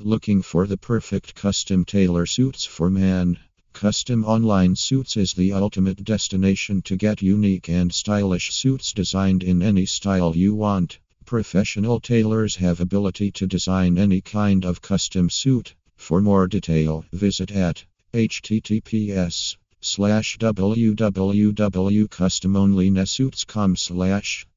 Looking for the perfect custom tailor suits for man? Custom Online Suits is the ultimate destination to get unique and stylish suits designed in any style you want. Professional tailors have ability to design any kind of custom suit. For more detail, visit at https slash www.customonlinesuits.com slash